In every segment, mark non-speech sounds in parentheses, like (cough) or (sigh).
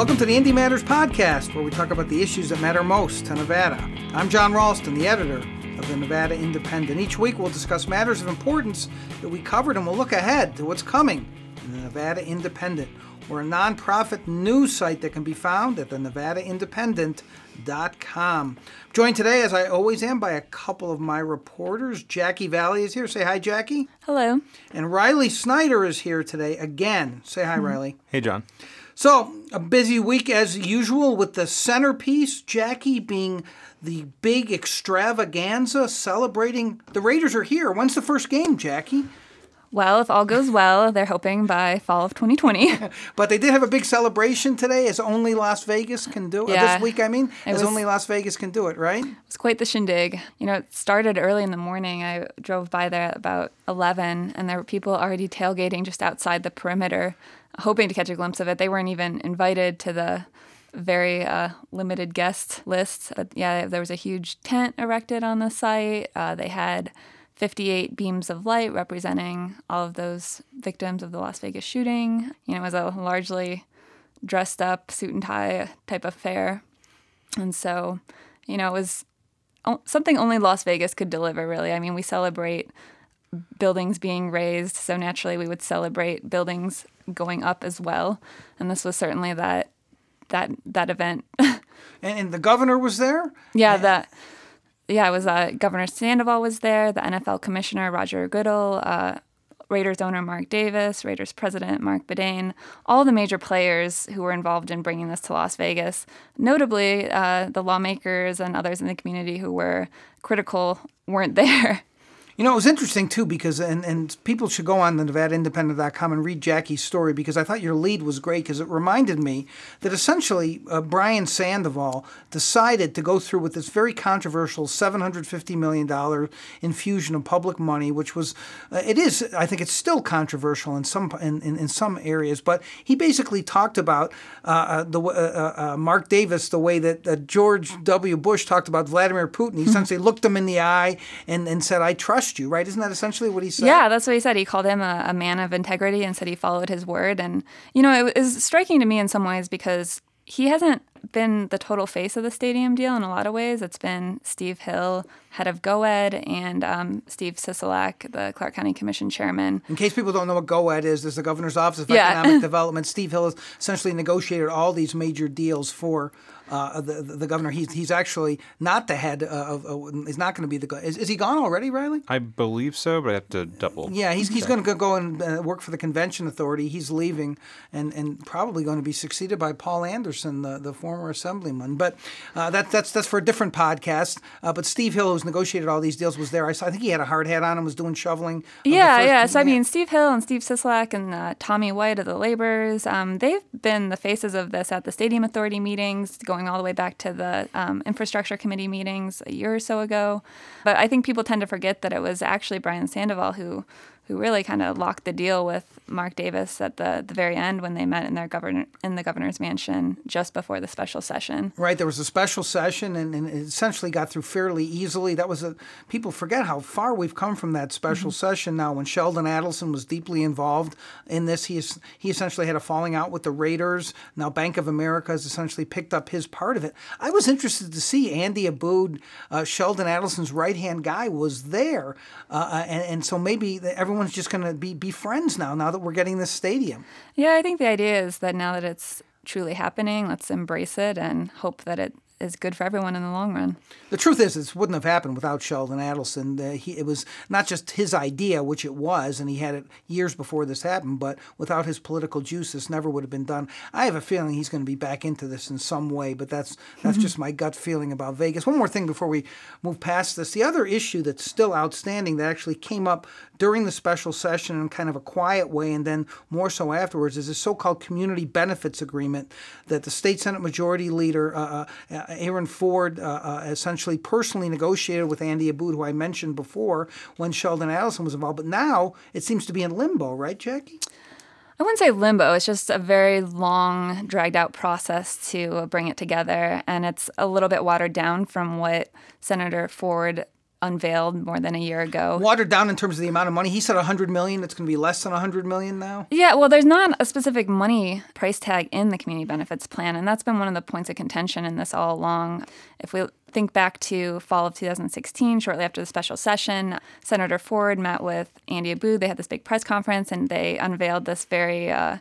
Welcome to the Indy Matters podcast, where we talk about the issues that matter most to Nevada. I'm Jon Ralston, the editor of the Nevada Independent. Each week, we'll discuss matters of importance that we covered, and we'll look ahead to what's coming in the Nevada Independent. We're a nonprofit news site that can be found at the NevadaIndependent.com. Joined today, as I always am, by a couple of my reporters. Jackie Valley is here. Say hi, Jackie. Hello. And Riley Snyder is here today again. Say hi, mm-hmm. Riley. Hey, Jon. So, a busy week as usual with the centerpiece, Jackie, being the big extravaganza celebrating. The Raiders are here. When's the first game, Jackie? Well, if all goes well, they're hoping by fall of 2020. (laughs) But they did have a big celebration today, as only Las Vegas can do it. Yeah. This week, I mean, as was- only Las Vegas can do it, right? It's quite the shindig. You know, it started early in the morning. I drove by there at about 11, and there were people already tailgating just outside the perimeter, hoping to catch a glimpse of it. They weren't even invited to the very uh, limited guest list. But yeah, there was a huge tent erected on the site. Uh, they had 58 beams of light representing all of those victims of the Las Vegas shooting. You know, it was a largely dressed up suit and tie type affair. And so, you know, it was something only Las Vegas could deliver, really. I mean, we celebrate buildings being raised, so naturally we would celebrate buildings going up as well. And this was certainly that that that event. (laughs) And, and the governor was there. yeah, that yeah, it was uh, Governor Sandoval was there, the NFL Commissioner Roger Goodell, uh, Raiders owner Mark Davis, Raiders president Marc Badain, all the major players who were involved in bringing this to Las Vegas. Notably, uh, the lawmakers and others in the community who were critical weren't (laughs) there. You know, it was interesting too because, and, and people should go on the NevadaIndependent.com and read Jackie's story because I thought your lead was great because it reminded me that essentially uh, Brian Sandoval decided to go through with this very controversial $750 million infusion of public money, which was, uh, it is, I think it's still controversial in some in, in, in some areas, but he basically talked about uh, uh, the uh, uh, Mark Davis the way that George W. Bush talked about Vladimir Putin. He essentially looked him in the eye and, and said, I trust you, right? Isn't that essentially what he said? Yeah, that's what he said. He called him a, a man of integrity and said he followed his word. And, you know, it was striking to me in some ways because he hasn't been the total face of the stadium deal in a lot of ways. It's been Steve Hill, head of GOED, and um, Steve Sisolak, the Clark County Commission chairman. In case people don't know what GOED is, there's the Governor's Office of Yeah. Economic (laughs) Development. Steve Hill has essentially negotiated all these major deals for uh, the, the the governor. He's he's actually not the head of. of he's not going to be the. go- Is, is he gone already, Riley? I believe so, but I have to double. Yeah, he's, he's going to go and uh, work for the convention authority. He's leaving, and, and probably going to be succeeded by Paul Anderson, the, the former assemblyman. But uh, that that's that's for a different podcast. Uh, but Steve Hill, negotiated all these deals, was there. I, saw, I think he had a hard hat on and was doing shoveling. Yeah, yeah. So I mean, Steve Hill and Steve Sisolak and uh, Tommy White of the Laborers, um, they've been the faces of this at the Stadium Authority meetings, going all the way back to the um, Infrastructure Committee meetings a year or so ago. But I think people tend to forget that it was actually Brian Sandoval who who really kind of locked the deal with Mark Davis at the, the very end when they met in their governor in the governor's mansion just before the special session. Right, there was a special session, and, and it essentially got through fairly easily. That was a people forget how far we've come from that special session now. When Sheldon Adelson was deeply involved in this, he es- he essentially had a falling out with the Raiders. Now Bank of America has essentially picked up his part of it. I was interested to see Andy Abboud, uh, Sheldon Adelson's right hand guy, was there, uh, and, and so maybe the- everyone's just going to be be friends now. Now that we're getting this stadium. Yeah, I think the idea is that now that it's truly happening, let's embrace it and hope that it is good for everyone in the long run. The truth is, this wouldn't have happened without Sheldon Adelson. Uh, he, it was not just his idea, which it was, and he had it years before this happened, but without his political juice, this never would have been done. I have a feeling he's going to be back into this in some way, but that's that's just my gut feeling about Vegas. One more thing before we move past this. The other issue that's still outstanding that actually came up during the special session in kind of a quiet way and then more so afterwards is this so-called community benefits agreement that the state senate majority leader uh, uh, aaron ford uh, uh, essentially personally negotiated with andy abboud who i mentioned before when sheldon adelson was involved but now it seems to be in limbo right jackie I wouldn't say limbo. It's just a very long, dragged out process to bring it together. And it's a little bit watered down from what Senator Ford unveiled more than a year ago. Watered down in terms of the amount of money. He said 100 million. It's going to be less than 100 million now. Yeah, well, there's not a specific money price tag in the community benefits plan, and that's been one of the points of contention in this all along. If we think back to fall of 2016, shortly after the special session, Senator Ford met with Andy Abboud. They had this big press conference, and they unveiled this very uh,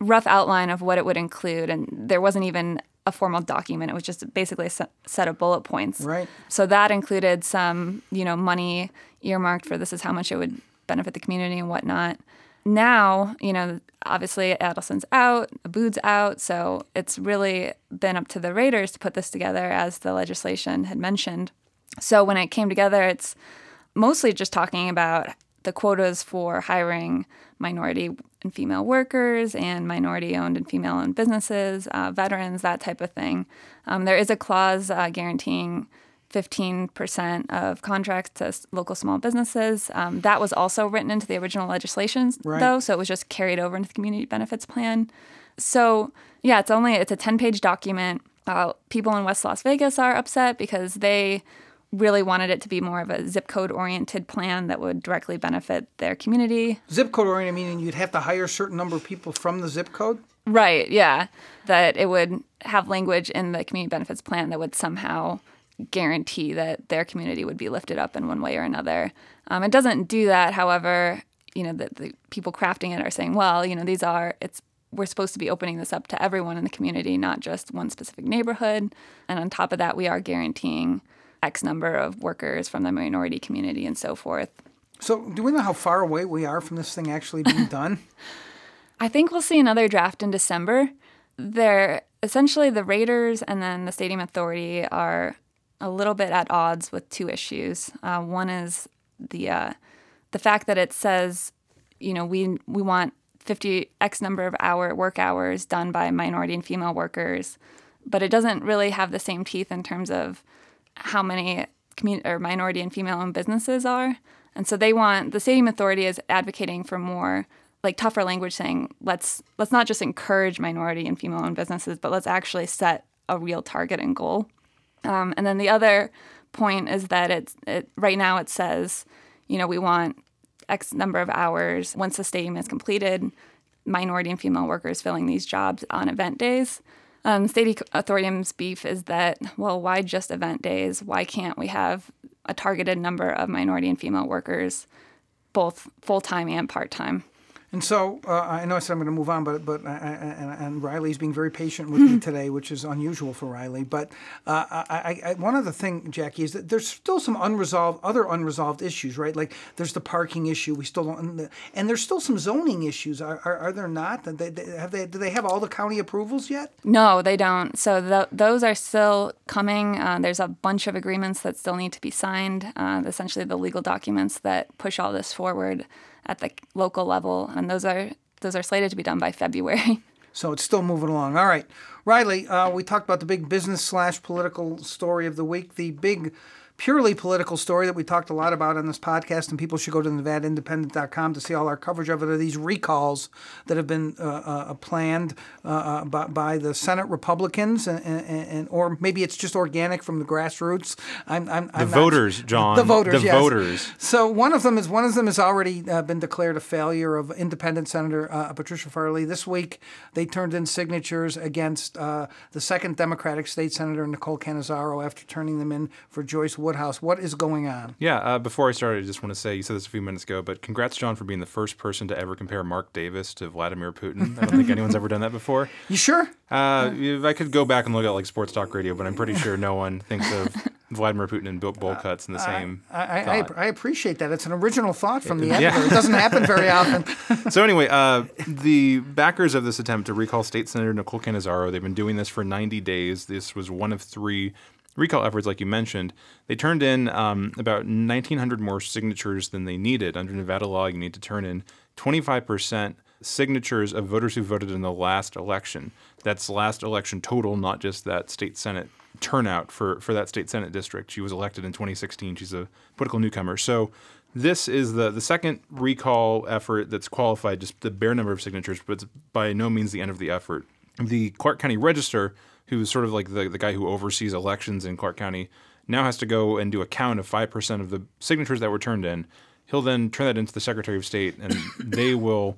rough outline of what it would include, and there wasn't even a formal document. It was just basically a set of bullet points. Right. So that included some, you know, money earmarked for this is how much it would benefit the community and whatnot. Now, you know, obviously Adelson's out, Abboud's out, so it's really been up to the Raiders to put this together as the legislation had mentioned. So when it came together, it's mostly just talking about the quotas for hiring minority and female workers and minority owned and female owned businesses, uh, veterans, that type of thing. Um, there is a clause uh, guaranteeing 15% of contracts to local small businesses. Um, that was also written into the original legislation, right. though, so it was just carried over into the community benefits plan. So, yeah, it's only it's a 10-page document. Uh, people in West Las Vegas are upset because they really wanted it to be more of a zip code oriented plan that would directly benefit their community. Zip code oriented meaning you'd have to hire a certain number of people from the zip code? Right, yeah. That it would have language in the community benefits plan that would somehow guarantee that their community would be lifted up in one way or another. Um, it doesn't do that, however, you know, the, the people crafting it are saying, well, you know, these are, it's, we're supposed to be opening this up to everyone in the community, not just one specific neighborhood. And on top of that, we are guaranteeing X number of workers from the minority community and so forth. So, do we know how far away we are from this thing actually being (laughs) done? I think we'll see another draft in December. They're essentially the Raiders and then the Stadium Authority are a little bit at odds with two issues. Uh, one is the uh, the fact that it says, you know, we we want 50 x number of hour work hours done by minority and female workers, but it doesn't really have the same teeth in terms of how many community or minority and female owned businesses are. And so they want the stadium authority is advocating for more like tougher language saying let's let's not just encourage minority and female owned businesses, but let's actually set a real target and goal. Um, and then the other point is that it's it, right now it says, you know, we want X number of hours once the stadium is completed, minority and female workers filling these jobs on event days. Um, state authority's beef is that, well, why just event days? Why can't we have a targeted number of minority and female workers, both full time and part time? And so uh, I know I said I'm going to move on, but but I, I, and, and, Riley's being very patient with me today, which is unusual for Riley. But uh, I, I, one other thing, Jackie, is that there's still some unresolved, other unresolved issues, right? Like there's the parking issue. We still don't, and there's still some zoning issues. Are, are, are there not? They, they, have they? Do they have all the county approvals yet? No, they don't. So the, those are still coming. Uh, there's a bunch of agreements that still need to be signed. Uh, essentially, the legal documents that push all this forward at the local level, and those are those are slated to be done by February. (laughs) So it's still moving along. All right, Riley, uh, we talked about the big business slash political story of the week. The big purely political story that we talked a lot about on this podcast, and people should go to NevadaIndependent.com to see all our coverage of it. Are these recalls that have been uh, uh, planned uh, uh, by, by, the Senate Republicans, and, and, and, or maybe it's just organic from the grassroots. I'm, I'm, I'm the voters, (laughs) Jon. The voters, the yes. voters. So one of them is one of them has already uh, been declared a failure of Independent Senator uh, Patricia Farley. This week they turned in signatures against the second Democratic state senator Nicole Cannizzaro after turning them in for Joyce Woodhouse. What is going on? Yeah, uh, before I start, I just want to say you said this a few minutes ago, but congrats, Jon, for being the first person to ever compare Mark Davis to Vladimir Putin. I don't think (laughs) anyone's ever done that before. You sure? Uh, I could go back and look at like sports talk radio, but I'm pretty sure no one thinks of (laughs) Vladimir Putin and bowl cuts in the same. I, I, I, I, appreciate that. It's an original thought from the editor. Yeah. It doesn't happen very (laughs) often. so anyway, uh, the backers of this attempt to recall State Senator Nicole Cannizzaro, they've been doing this for 90 days. This was one of three recall efforts, like you mentioned, they turned in um, about 1,900 more signatures than they needed. Under Nevada law, you need to turn in 25% signatures of voters who voted in the last election. That's the last election total, not just that state senate turnout for, for that state senate district. She was elected in 2016. She's a political newcomer. So this is the, the second recall effort that's qualified, just the bare number of signatures, but it's by no means the end of the effort. The Clark County Register who's sort of like the, the guy who oversees elections in Clark County, now has to go and do a count of 5% of the signatures that were turned in. He'll then turn that into the Secretary of State, and they will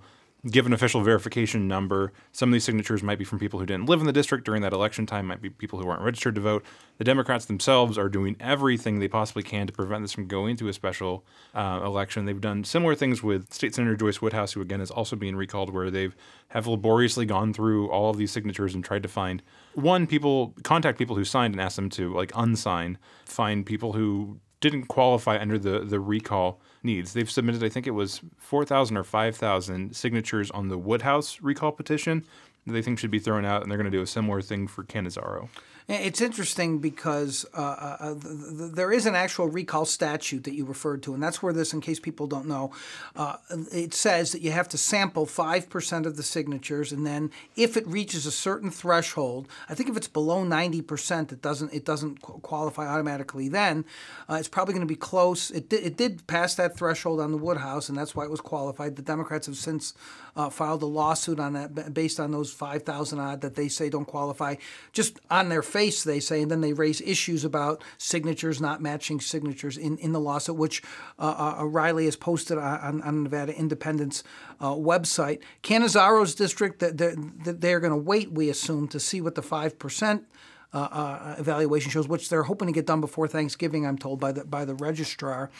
give an official verification number. Some of these signatures might be from people who didn't live in the district during that election time, might be people who weren't registered to vote. The Democrats themselves are doing everything they possibly can to prevent this from going to a special uh, election. They've done similar things with State Senator Joyce Woodhouse, who again is also being recalled, where they've have laboriously gone through all of these signatures and tried to find one people contact people who signed and ask them to like unsign, find people who didn't qualify under the the recall needs. They've submitted, I think it was 4,000 or 5,000 signatures on the Woodhouse recall petition that they think should be thrown out, and they're going to do a similar thing for Cannizzaro. It's interesting because uh, uh, uh there is an actual recall statute that you referred to, and that's where this, in case people don't know, uh, it says that you have to sample 5% of the signatures, and then if it reaches a certain threshold, I think if it's below 90%, it doesn't, it doesn't qualify automatically then. Uh, it's probably going to be close. It did, it did pass that threshold on the Woodhouse, and that's why it was qualified. The Democrats have since uh, filed a lawsuit on that based on those 5,000 odd that they say don't qualify, just on their face, they say, and then they raise issues about signatures not matching signatures in, in the lawsuit, which uh, uh, Riley has posted on, on Nevada Independence uh, website. Cannizzaro's district, they're, they're going to wait, we assume, to see what the 5% uh, uh, evaluation shows, which they're hoping to get done before Thanksgiving, I'm told by the by the registrar.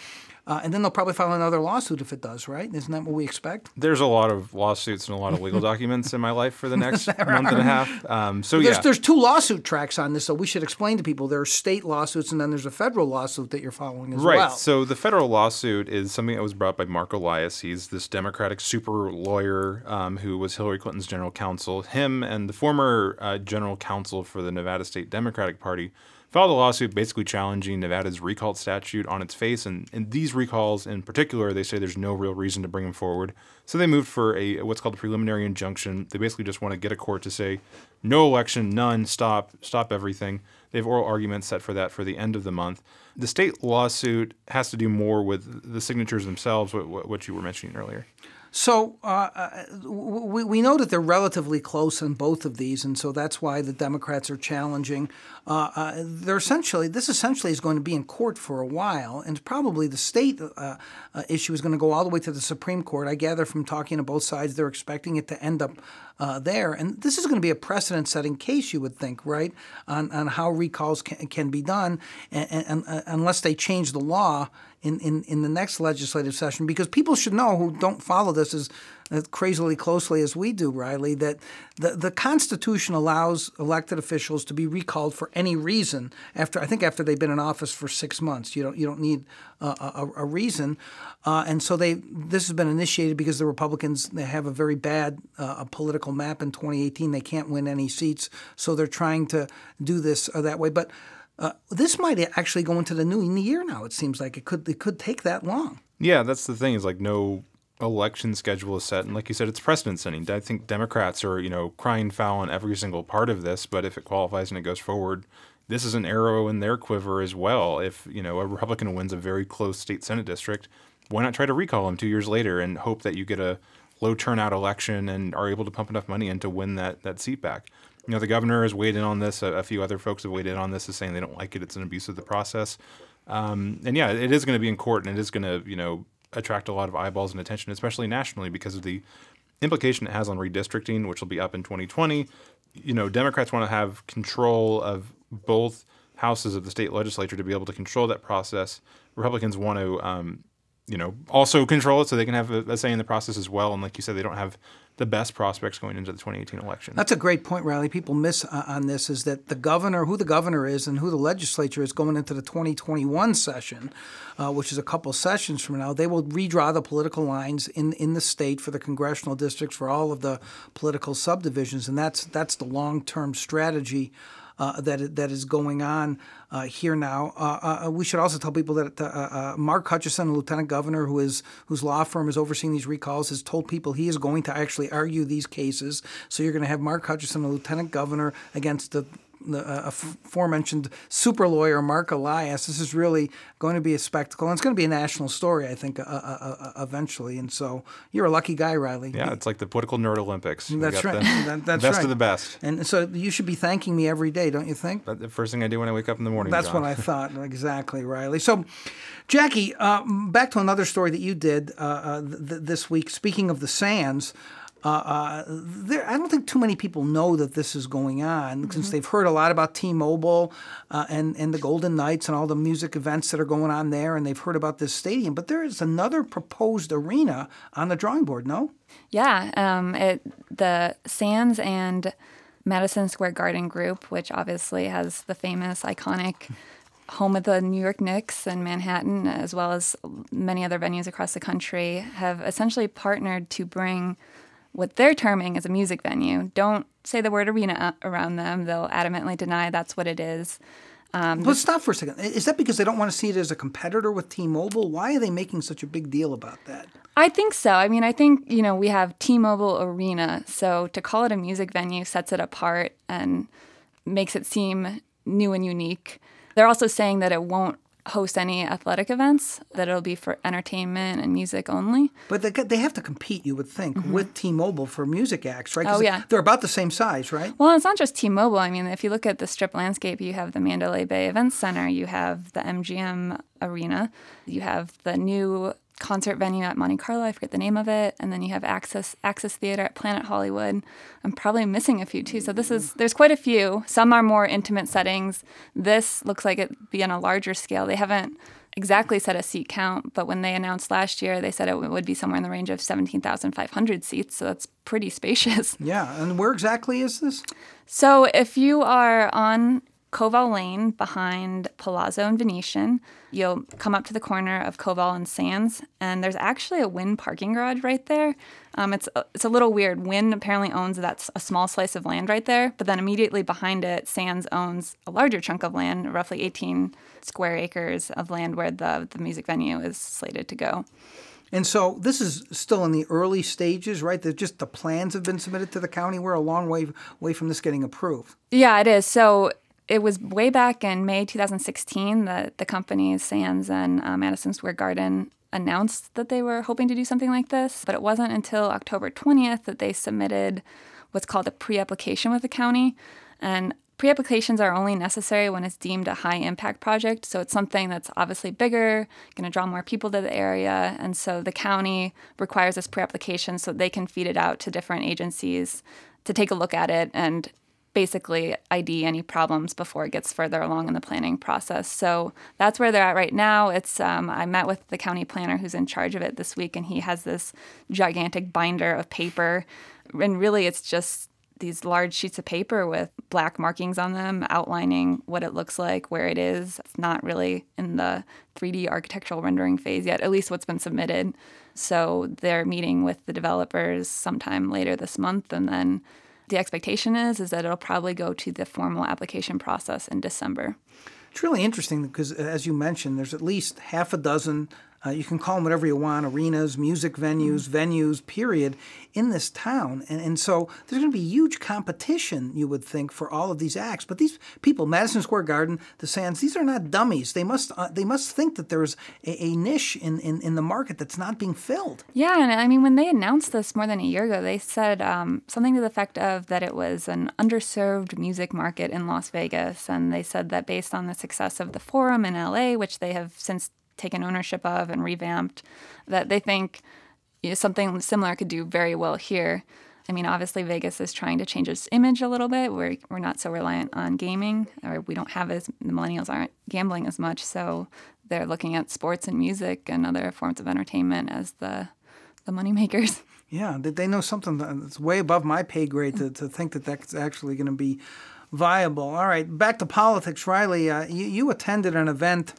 Uh, and then they'll probably file another lawsuit if it does, right? Isn't that what we expect? There's a lot of lawsuits and a lot of legal documents in my life for the (laughs) next month and a half. Um, so there's, yeah, there's two lawsuit tracks on this, so we should explain to people there are state lawsuits and then there's a federal lawsuit that you're following as right. well. Right. So the federal lawsuit is something that was brought by Marc Elias. He's this Democratic super lawyer um, who was Hillary Clinton's general counsel. Him and the former uh, general counsel for the Nevada State Democratic Party filed a lawsuit basically challenging Nevada's recall statute on its face. And, and these recalls in particular, they say there's no real reason to bring them forward. So they moved for a what's called a preliminary injunction. They basically just want to get a court to say no election, none, stop, stop everything. They have oral arguments set for that for the end of the month. The state lawsuit has to do more with the signatures themselves, what, what you were mentioning earlier. So uh, uh, we, we know that they're relatively close on both of these, and so that's why the Democrats are challenging. Uh, uh, they're essentially this essentially is going to be in court for a while, and probably the state uh, uh, issue is going to go all the way to the Supreme Court. I gather from talking to both sides, they're expecting it to end up Uh, there, and this is going to be a precedent-setting case, you would think, right, on, on how recalls can, can be done, and, and, and unless they change the law in, in, in the next legislative session because people should know who don't follow this as crazily closely as we do, Riley, that the, the Constitution allows elected officials to be recalled for any reason after I think after they've been in office for six months. You don't you don't need a, a, reason, uh, and so they this has been initiated because the Republicans they have a very bad uh, political map in 2018. They can't win any seats, so they're trying to do this uh, that way, but. Uh, this might actually go into the new year now. It seems like it could it could take that long. Yeah, that's the thing. Is like no election schedule is set, and like you said, it's precedent setting. I think Democrats are you know crying foul on every single part of this, but if it qualifies and it goes forward, this is an arrow in their quiver as well. If you know a Republican wins a very close state senate district, why not try to recall him two years later and hope that you get a low turnout election and are able to pump enough money in to win that that seat back? you know, the governor has weighed in on this. A, a, few other folks have weighed in on this, is saying they don't like it. It's an abuse of the process. Um, and yeah, it is going to be in court, and it is going to, you know, attract a lot of eyeballs and attention, especially nationally, because of the implication it has on redistricting, which will be up in 2020. You know, Democrats want to have control of both houses of the state legislature to be able to control that process. Republicans want to, um, you know, also control it so they can have a, a say in the process as well. And like you said, they don't have the best prospects going into the 2018 election. That's a great point, Riley. People miss uh, on this is that the governor, who the governor is, and who the legislature is going into the 2021 session, uh, which is a couple sessions from now. They will redraw the political lines in in the state for the congressional districts for all of the political subdivisions, and that's that's the long term strategy uh, that that is going on uh, here now. Uh, uh we should also tell people that uh, Mark Hutchison, the lieutenant governor, who is whose law firm is overseeing these recalls, has told people he is going to actually argue these cases. So you're going to have Mark Hutchison, the lieutenant governor, against the the uh, aforementioned super lawyer Marc Elias. This is really going to be a spectacle, and it's going to be a national story, I think, uh, uh, uh eventually. And so you're a lucky guy, Riley. Yeah, it's like the political nerd Olympics. That's right. (laughs) That, that's best right. of the best. And so you should be thanking me every day, don't you think? That's the first thing I do when I wake up in the morning. That's Jon. what I (laughs) thought. exactly, Riley. So, Jackie, uh, back to another story that you did uh, th- this week. Speaking of the Sands. Uh, uh, there, I don't think too many people know that this is going on mm-hmm. since they've heard a lot about T-Mobile uh, and and the Golden Knights and all the music events that are going on there, and they've heard about this stadium. But there is another proposed arena on the drawing board. No? Yeah, um, it, the Sands and Madison Square Garden Group, which obviously has the famous, iconic (laughs) home of the New York Knicks in Manhattan, as well as many other venues across the country, have essentially partnered to bring what they're terming as a music venue. Don't say the word arena around them. They'll adamantly deny that's what it is. Um, Let's stop for a second. Is that because they don't want to see it as a competitor with T-Mobile? Why are they making such a big deal about that? I think so. I mean, I think, you know, we have T-Mobile Arena, so to call it a music venue sets it apart and makes it seem new and unique. They're also saying that it won't host any athletic events, that it'll be for entertainment and music only. But they, they have to compete, you would think, mm-hmm. with T Mobile for music acts, right? Oh, yeah. They're about the same size, right? Well, it's not just T Mobile. I mean, if you look at the strip landscape, you have the Mandalay Bay Events Center, you have the MGM Arena, you have the new concert venue at Monte Carlo. I forget the name of it, and then you have Axis Axis Theater at Planet Hollywood. I'm probably missing a few too. So this is there's quite a few. Some are more intimate settings. This looks like it'd be on a larger scale. They haven't exactly set a seat count, but when they announced last year, they said it would be somewhere in the range of 17,500 seats. So that's pretty spacious. Yeah, and where exactly is this? So if you are on Koval Lane behind Palazzo and Venetian. You'll come up to the corner of Koval and Sands, and there's actually a Wynn parking garage right there. Um, it's a, it's a little weird. Wynn apparently owns that a small slice of land right there, but then immediately behind it, Sands owns a larger chunk of land, roughly 18 square acres of land where the the music venue is slated to go. And so this is still in the early stages, right? That just the plans have been submitted to the county. We're a long way way from this getting approved. Yeah, it is. So it was way back in May 2016 that the companies Sands and uh, Madison Square Garden announced that they were hoping to do something like this, but it wasn't until October 20th that they submitted what's called a pre application with the county. And pre applications are only necessary when it's deemed a high impact project. So it's something that's obviously bigger, going to draw more people to the area. And so the county requires this pre application so they can feed it out to different agencies to take a look at it and basically ID any problems before it gets further along in the planning process. So that's where they're at right now. It's um, I met with the county planner who's in charge of it this week, and he has this gigantic binder of paper, and really it's just these large sheets of paper with black markings on them outlining what it looks like, where it is. It's not really in the 3D architectural rendering phase yet, at least what's been submitted. So they're meeting with the developers sometime later this month and then the expectation is is that it'll probably go to the formal application process in December. It's really interesting because, as you mentioned, there's at least half a dozen uh, you can call them whatever you want arenas, music venues, mm-hmm. venues, period, in this town. And, and so there's going to be huge competition, you would think, for all of these acts. But these people, Madison Square Garden, the Sands, these are not dummies. They must uh, they must think that there's a, a niche in, in, in, the market that's not being filled. Yeah, and I mean, when they announced this more than a year ago, they said um, something to the effect of that it was an underserved music market in Las Vegas. And they said that based on the success of the Forum in LA, which they have since taken ownership of and revamped that they think you know, something similar could do very well here. I mean, obviously, Vegas is trying to change its image a little bit. We're, we're not so reliant on gaming, or we don't have as, the millennials aren't gambling as much. So they're looking at sports and music and other forms of entertainment as the, the money makers. (laughs) Yeah, they know something that's way above my pay grade to, to think that that's actually going to be viable. All right, back to politics. Riley, uh, you, you attended an event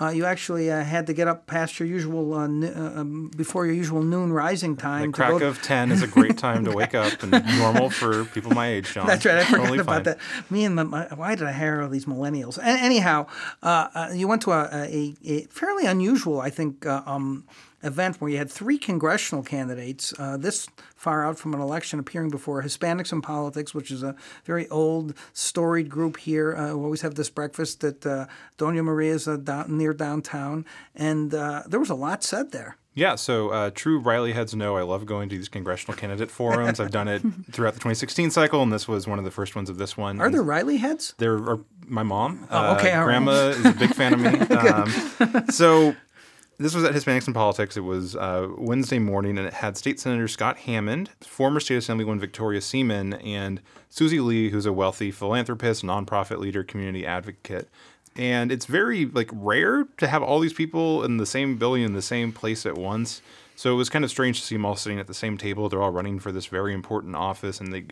uh, you actually uh, had to get up past your usual uh, uh um, before your usual noon rising time. The crack of ten is a great time to wake up and (laughs) normal for people my age, Jon. That's right. I forgot totally about fine. that. Me and my, my, why did I hire all these millennials? anyhow, uh, uh, you went to a, a, a, fairly unusual, I think. Um, event where you had three congressional candidates uh, this far out from an election appearing before Hispanics in Politics, which is a very old, storied group here. Uh, we always have this breakfast at uh, Dona Maria's uh, down, near downtown, and uh, there was a lot said there. Yeah, so uh, true Riley heads know I love going to these congressional candidate forums. I've done it (laughs) throughout the 2016 cycle, and this was one of the first ones of this one. Are there Riley heads? There are my mom. Oh, okay, uh, grandma is a big fan of me. (laughs) um, so this was at Hispanics in Politics. It was uh, Wednesday morning, and it had State Senator Scott Hammond, former State Assemblywoman Victoria Seaman, and Susie Lee, who's a wealthy philanthropist, nonprofit leader, community advocate. And it's very like rare to have all these people in the same building in the same place at once. So it was kind of strange to see them all sitting at the same table. They're all running for this very important office, and they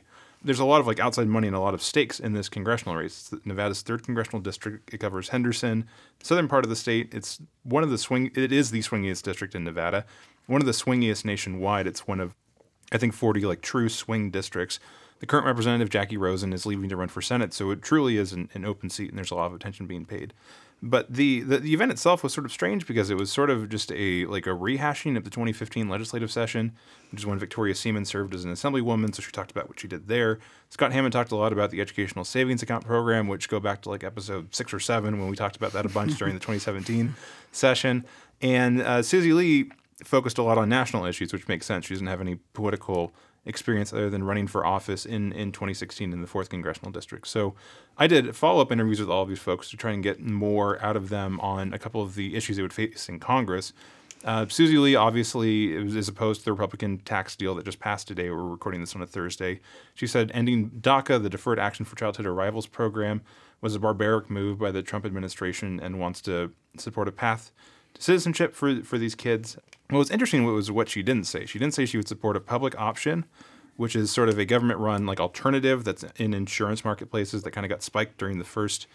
there's a lot of like outside money and a lot of stakes in this congressional race. It's Nevada's third congressional district. It covers Henderson, the southern part of the state. It's one of the swing. It is the swingiest district in Nevada, one of the swingiest nationwide. It's one of, I think, 40 like true swing districts. The current representative Jackie Rosen is leaving to run for Senate, so it truly is an, an open seat, and there's a lot of attention being paid. But the, the the event itself was sort of strange because it was sort of just a like a rehashing of the 2015 legislative session, which is when Victoria Seaman served as an assemblywoman. So she talked about what she did there. Scott Hammond talked a lot about the educational savings account program, which go back to like episode six or seven when we talked about that a bunch (laughs) during the 2017 session. And uh, Susie Lee focused a lot on national issues, which makes sense. She doesn't have any political experience other than running for office in, in 2016 in the 4th Congressional District. So I did follow up interviews with all of these folks to try and get more out of them on a couple of the issues they would face in Congress. Uh, Susie Lee obviously is opposed to the Republican tax deal that just passed today. We're recording this on a Thursday. She said ending DACA, the Deferred Action for Childhood Arrivals program, was a barbaric move by the Trump administration and wants to support a path citizenship for, for these kids. What was interesting was what she didn't say. She didn't say she would support a public option, which is sort of a government run like alternative that's in insurance marketplaces that kind of got spiked during the first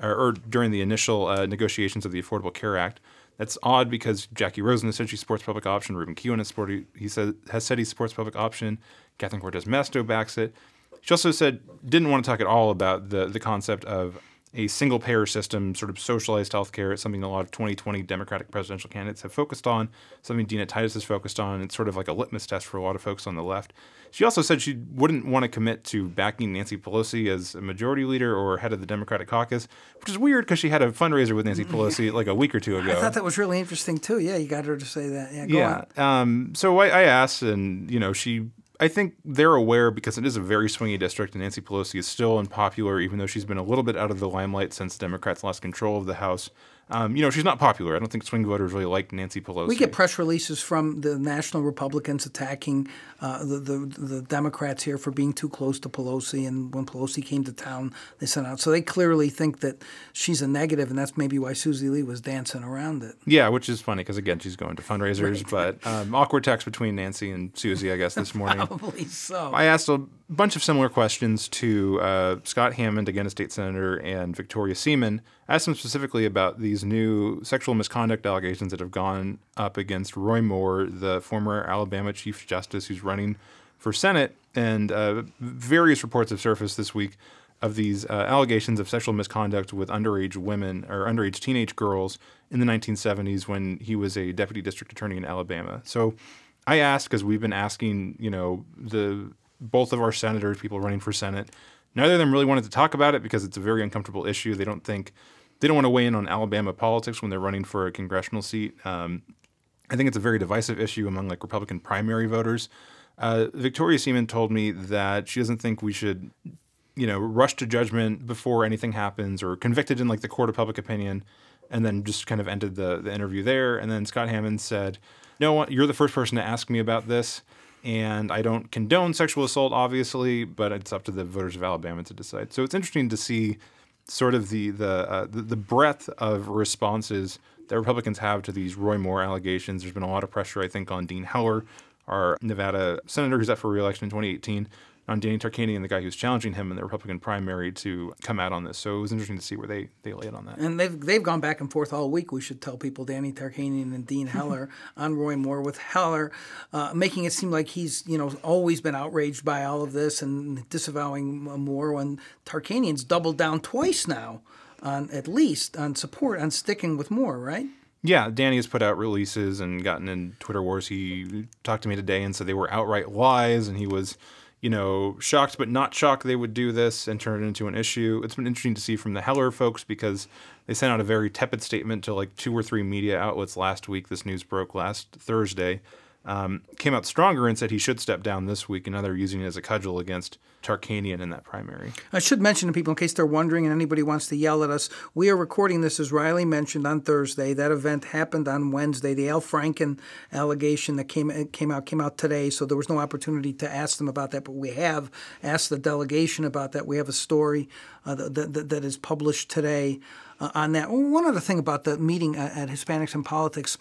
or, or during the initial uh, negotiations of the Affordable Care Act. That's odd because Jackie Rosen has said she supports public option. Ruben Kihuen has, supported, he said, has said he supports public option. Catherine Cortez Masto backs it. She also said didn't want to talk at all about the the concept of a single payer system, sort of socialized healthcare. It's something a lot of 2020 Democratic presidential candidates have focused on, something Dina Titus has focused on. It's sort of like a litmus test for a lot of folks on the left. She also said she wouldn't want to commit to backing Nancy Pelosi as a majority leader or head of the Democratic caucus, which is weird because she had a fundraiser with Nancy Pelosi (laughs) like a week or two ago. I thought that was really interesting too. Yeah, you got her to say that. Yeah, go on. Yeah. Um, so I, I asked, and you know, she. I think they're aware because it is a very swingy district, and Nancy Pelosi is still unpopular, even though she's been a little bit out of the limelight since Democrats lost control of the House. Um, you know, she's not popular. I don't think swing voters really like Nancy Pelosi. We get press releases from the national Republicans attacking uh, the, the the Democrats here for being too close to Pelosi, and when Pelosi came to town, they sent out. So they clearly think that she's a negative, and that's maybe why Susie Lee was dancing around it. Yeah, which is funny because again, she's going to fundraisers. But um, awkward text between Nancy and Susie, I guess, this morning. (laughs) Probably so. I asked a bunch of similar questions to uh, Scott Hammond, again a state senator, and Victoria Seaman. Asked them specifically about these new sexual misconduct allegations that have gone up against Roy Moore, the former Alabama Chief Justice who's running for Senate. And uh, various reports have surfaced this week of these uh, allegations of sexual misconduct with underage women or underage teenage girls in the 1970s when he was a deputy district attorney in Alabama. So I asked because we've been asking, you know, the both of our senators, people running for Senate, neither of them really wanted to talk about it because it's a very uncomfortable issue. They don't think they don't want to weigh in on Alabama politics when they're running for a congressional seat. Um, I think it's a very divisive issue among like Republican primary voters. Uh, Victoria Seaman told me that she doesn't think we should, you know, rush to judgment before anything happens or convicted in like the court of public opinion, and then just kind of ended the the interview there. And then Scott Hammond said, "No, you're the first person to ask me about this." And I don't condone sexual assault, obviously, but it's up to the voters of Alabama to decide. So it's interesting to see sort of the the uh, the, the breadth of responses that Republicans have to these Roy Moore allegations. There's been a lot of pressure, I think, on Dean Heller, our Nevada senator who's up for reelection in 2018, on Danny Tarkanian, and the guy who's challenging him in the Republican primary, to come out on this. So it was interesting to see where they they laid on that. And they've they've gone back and forth all week. We should tell people Danny Tarkanian and Dean Heller (laughs) on Roy Moore, with Heller uh, making it seem like he's you know always been outraged by all of this and disavowing Moore when Tarkanian's doubled down twice now on at least on support on sticking with Moore, right? Yeah, Danny has put out releases and gotten in Twitter wars. He talked to me today and said they were outright lies, and he was, you know, shocked but not shocked they would do this and turn it into an issue. It's been interesting to see from the Heller folks because they sent out a very tepid statement to like two or three media outlets last week. This news broke last Thursday um, came out stronger and said he should step down this week, and now they're using it as a cudgel against Tarkanian in that primary. I should mention to people, in case they're wondering and anybody wants to yell at us, we are recording this, as Riley mentioned, on Thursday. That event happened on Wednesday. The Al Franken allegation that came came out came out today, so there was no opportunity to ask them about that. But we have asked the delegation about that. We have a story uh, that, that, that is published today uh, on that. One other thing about the meeting at Hispanics in Politics.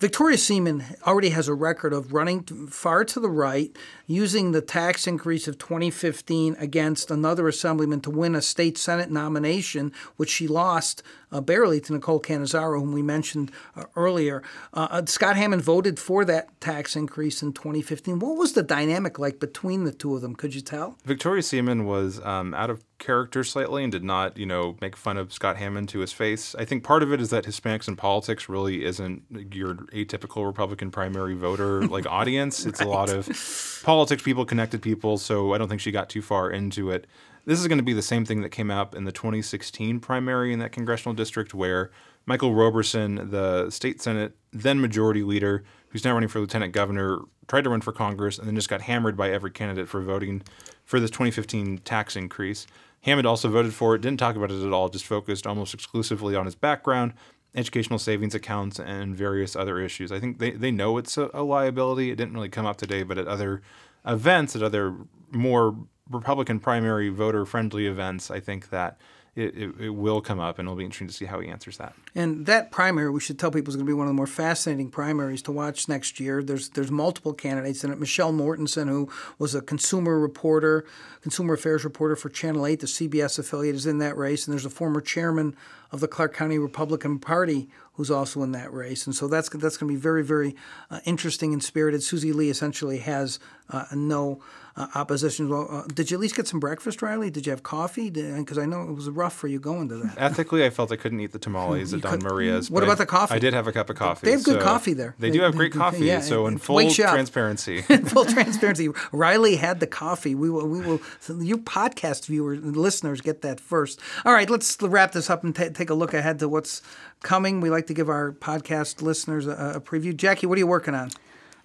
Victoria Seaman already has a record of running far to the right, using the tax increase of 2015 against another assemblyman to win a state Senate nomination, which she lost uh, barely to Nicole Cannizzaro, whom we mentioned uh, earlier. Uh, uh Scott Hammond voted for that tax increase in 2015. What was the dynamic like between the two of them? Could you tell? Victoria Seaman was um, out of character slightly and did not, you know, make fun of Scott Hammond to his face. I think part of it is that Hispanics in politics really isn't your atypical Republican primary voter (laughs) like audience. It's right. a lot of politics people, connected people. So I don't think she got too far into it. This is going to be the same thing that came up in the 2016 primary in that congressional district, where Michael Roberson, the state senate then majority leader, who's now running for lieutenant governor, tried to run for Congress and then just got hammered by every candidate for voting for this 2015 tax increase. Hammond also voted for it, didn't talk about it at all, just focused almost exclusively on his background, educational savings accounts, and various other issues. I think they, they know it's a, a liability. It didn't really come up today, but at other events, at other more Republican primary voter friendly events, I think that it, it, it, will come up, and it'll be interesting to see how he answers that. And that primary, we should tell people, is going to be one of the more fascinating primaries to watch next year. There's there's multiple candidates in it. Michelle Mortensen, who was a consumer reporter, consumer affairs reporter for Channel 8, the CBS affiliate, is in that race. And there's a former chairman of the Clark County Republican Party who's also in that race. And so that's that's going to be very very uh, interesting and spirited. Susie Lee essentially has uh, no uh, opposition. Well, uh, did you at least get some breakfast, Riley? Did you have coffee? Because I know it was rough for you going to that. Ethically, I felt I couldn't eat the tamales (laughs) at Don Maria's. What about the coffee? I did have a cup of coffee. They have good so coffee there. They, they do have great coffee. Yeah, so in full transparency. (laughs) in full transparency, Riley had the coffee. We will. We will. Your podcast viewers, and listeners, get that first. All right, let's wrap this up and t- take a look ahead to what's coming. We like to give our podcast listeners a, a preview. Jackie, what are you working on?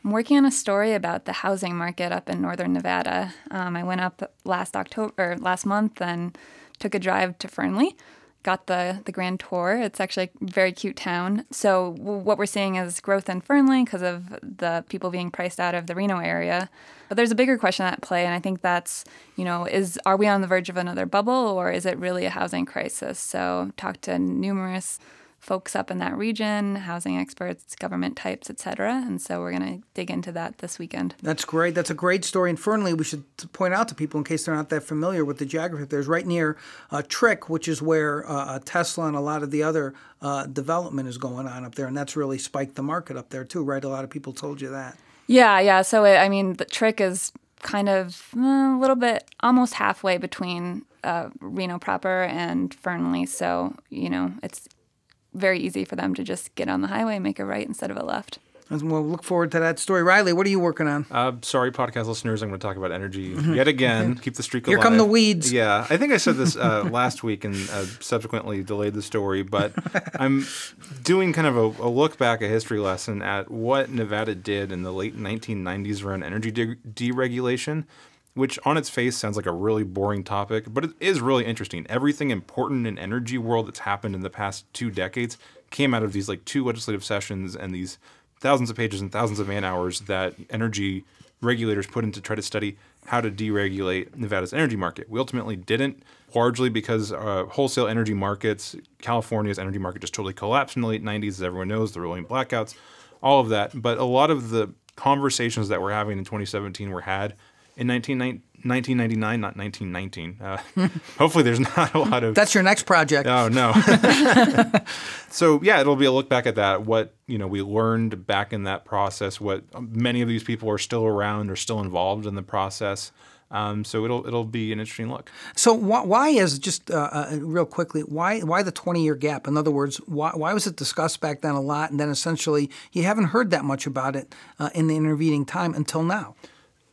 I'm working on a story about the housing market up in northern Nevada. Um, I went up last October or last month and took a drive to Fernley. Got the the grand tour. It's actually a very cute town. So what we're seeing is growth in Fernley because of the people being priced out of the Reno area. But there's a bigger question at play, and I think that's you know is are we on the verge of another bubble or is it really a housing crisis? So talked to numerous folks up in that region, housing experts, government types, et cetera. And so we're going to dig into that this weekend. That's great. That's a great story. And Fernley, we should point out to people in case they're not that familiar with the geography. There's right near uh, TRIC, which is where uh, Tesla and a lot of the other uh, development is going on up there. And that's really spiked the market up there, too, right? A lot of people told you that. Yeah, yeah. So, it, I mean, the TRIC is kind of uh, a little bit almost halfway between uh, Reno proper and Fernley. So, you know, it's very easy for them to just get on the highway and make a right instead of a left. We'll look forward to that story. Riley, what are you working on? Uh, sorry, podcast listeners, I'm going to talk about energy (laughs) mm-hmm. yet again. Keep the streak alive. Here come the weeds. Yeah, I think I said this (laughs) uh, last week and uh, subsequently delayed the story, but I'm doing kind of a, a, look back, a history lesson at what Nevada did in the late 1990s around energy de- deregulation which on its face sounds like a really boring topic, but it is really interesting. Everything important in energy world that's happened in the past two decades came out of these like two legislative sessions and these thousands of pages and thousands of man hours that energy regulators put in to try to study how to deregulate Nevada's energy market. We ultimately didn't, largely because uh, wholesale energy markets, California's energy market just totally collapsed in the late 90s, as everyone knows, the rolling blackouts, all of that. But a lot of the conversations that we're having in 2017 were had in 1999, not 1919. Uh, (laughs) hopefully, there's not a lot of. That's your next project. Oh no. (laughs) (laughs) so yeah, it'll be a look back at that. What you know we learned back in that process. What many of these people are still around or still involved in the process. Um, so it'll it'll be an interesting look. So why, why is just uh, uh, real quickly why why the twenty year gap? In other words, why why was it discussed back then a lot, and then essentially you haven't heard that much about it uh, in the intervening time until now?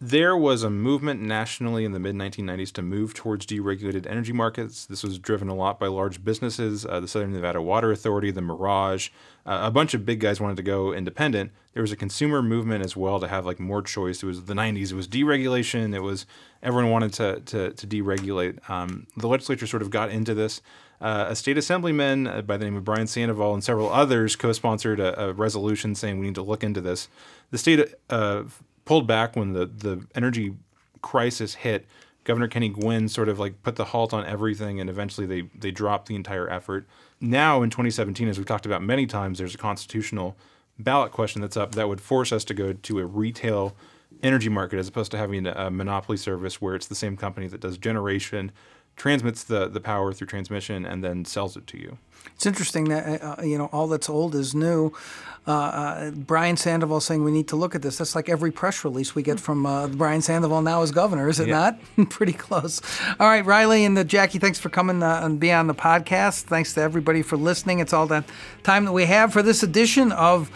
There was a movement nationally in the mid 1990s to move towards deregulated energy markets. This was driven a lot by large businesses, uh, the Southern Nevada Water Authority, the Mirage. Uh, a bunch of big guys wanted to go independent. There was a consumer movement as well to have like more choice. It was the 90s. It was deregulation. It was everyone wanted to to, to deregulate. Um, the legislature sort of got into this. Uh, a state assemblyman uh, by the name of Brian Sandoval and several others co-sponsored a, a, resolution saying we need to look into this. The state uh, pulled back when the the energy crisis hit. Governor Kenny Guinn sort of like put the halt on everything, and eventually they they dropped the entire effort. Now in 2017, as we've talked about many times, there's a constitutional ballot question that's up that would force us to go to a retail energy market as opposed to having a monopoly service where it's the same company that does generation, transmits the the power through transmission, and then sells it to you. It's interesting that uh, you know all that's old is new. Uh, uh, Brian Sandoval saying we need to look at this. That's like every press release we get from uh, Brian Sandoval now as governor, is it yeah. not? (laughs) Pretty close. All right, Riley and uh, Jackie, thanks for coming uh, and being on the podcast. Thanks to everybody for listening. It's all that time that we have for this edition of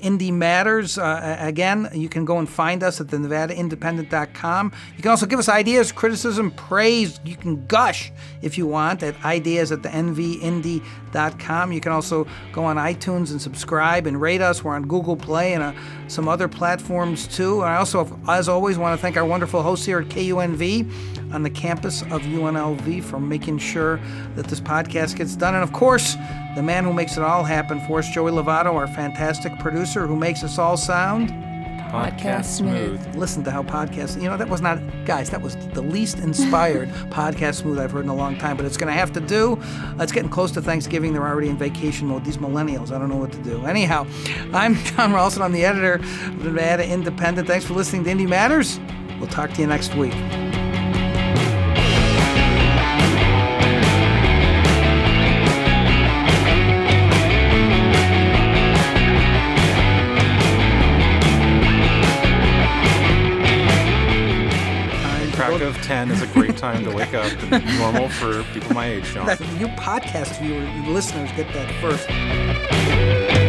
Indy Matters. again, you can go and find us at the NevadaIndependent.com. You can also give us ideas, criticism, praise. You can gush if you want at ideas at the NVIndy.com you can also go on iTunes and subscribe and rate us. We're on Google Play and uh, some other platforms too. And I also, as always, want to thank our wonderful hosts here at KUNV on the campus of UNLV for making sure that this podcast gets done. And of course, the man who makes it all happen for us, Joey Lovato, our fantastic producer who makes us all sound Podcast Smooth. Listen to how podcast, you know, that was not, guys, that was the least inspired (laughs) Podcast Smooth I've heard in a long time, but it's going to have to do. It's getting close to Thanksgiving. They're already in vacation mode. These millennials, I don't know what to do. Anyhow, I'm Jon Ralston. I'm the editor of Nevada Independent. Thanks for listening to Indy Matters. We'll talk to you next week. 10 is a great time to wake up and be normal for people my age, Jon. You podcast viewer listeners get that first.